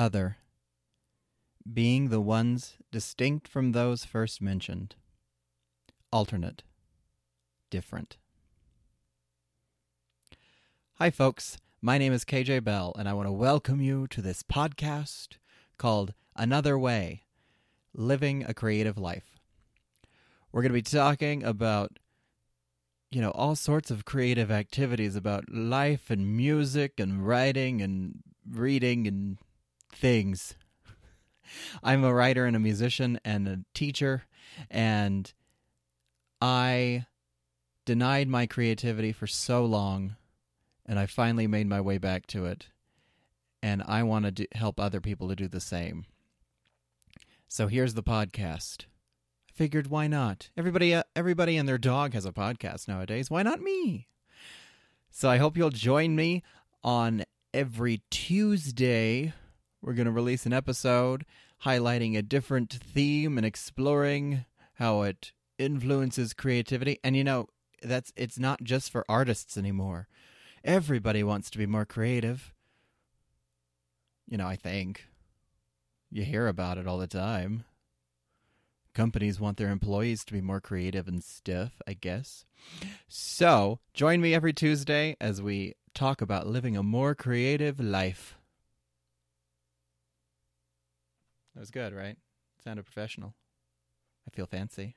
other, being the ones distinct from those first mentioned, alternate, different. Hi, folks. My name is KJ Bell, and I want to welcome you to this podcast called Another Way Living a Creative Life. We're going to be talking about, you know, all sorts of creative activities about life and music and writing and reading and things. I'm a writer and a musician and a teacher, and I denied my creativity for so long, and I finally made my way back to it. And I want to help other people to do the same. So here's the podcast. I figured, why not? Everybody, uh, everybody and their dog has a podcast nowadays. Why not me? So I hope you'll join me on every Tuesday. We're going to release an episode highlighting a different theme and exploring how it influences creativity. And you know, that's it's not just for artists anymore. Everybody wants to be more creative. You know, I think you hear about it all the time. Companies want their employees to be more creative and stiff, I guess. So, join me every Tuesday as we talk about living a more creative life. That was good, right? Sounded professional. I feel fancy.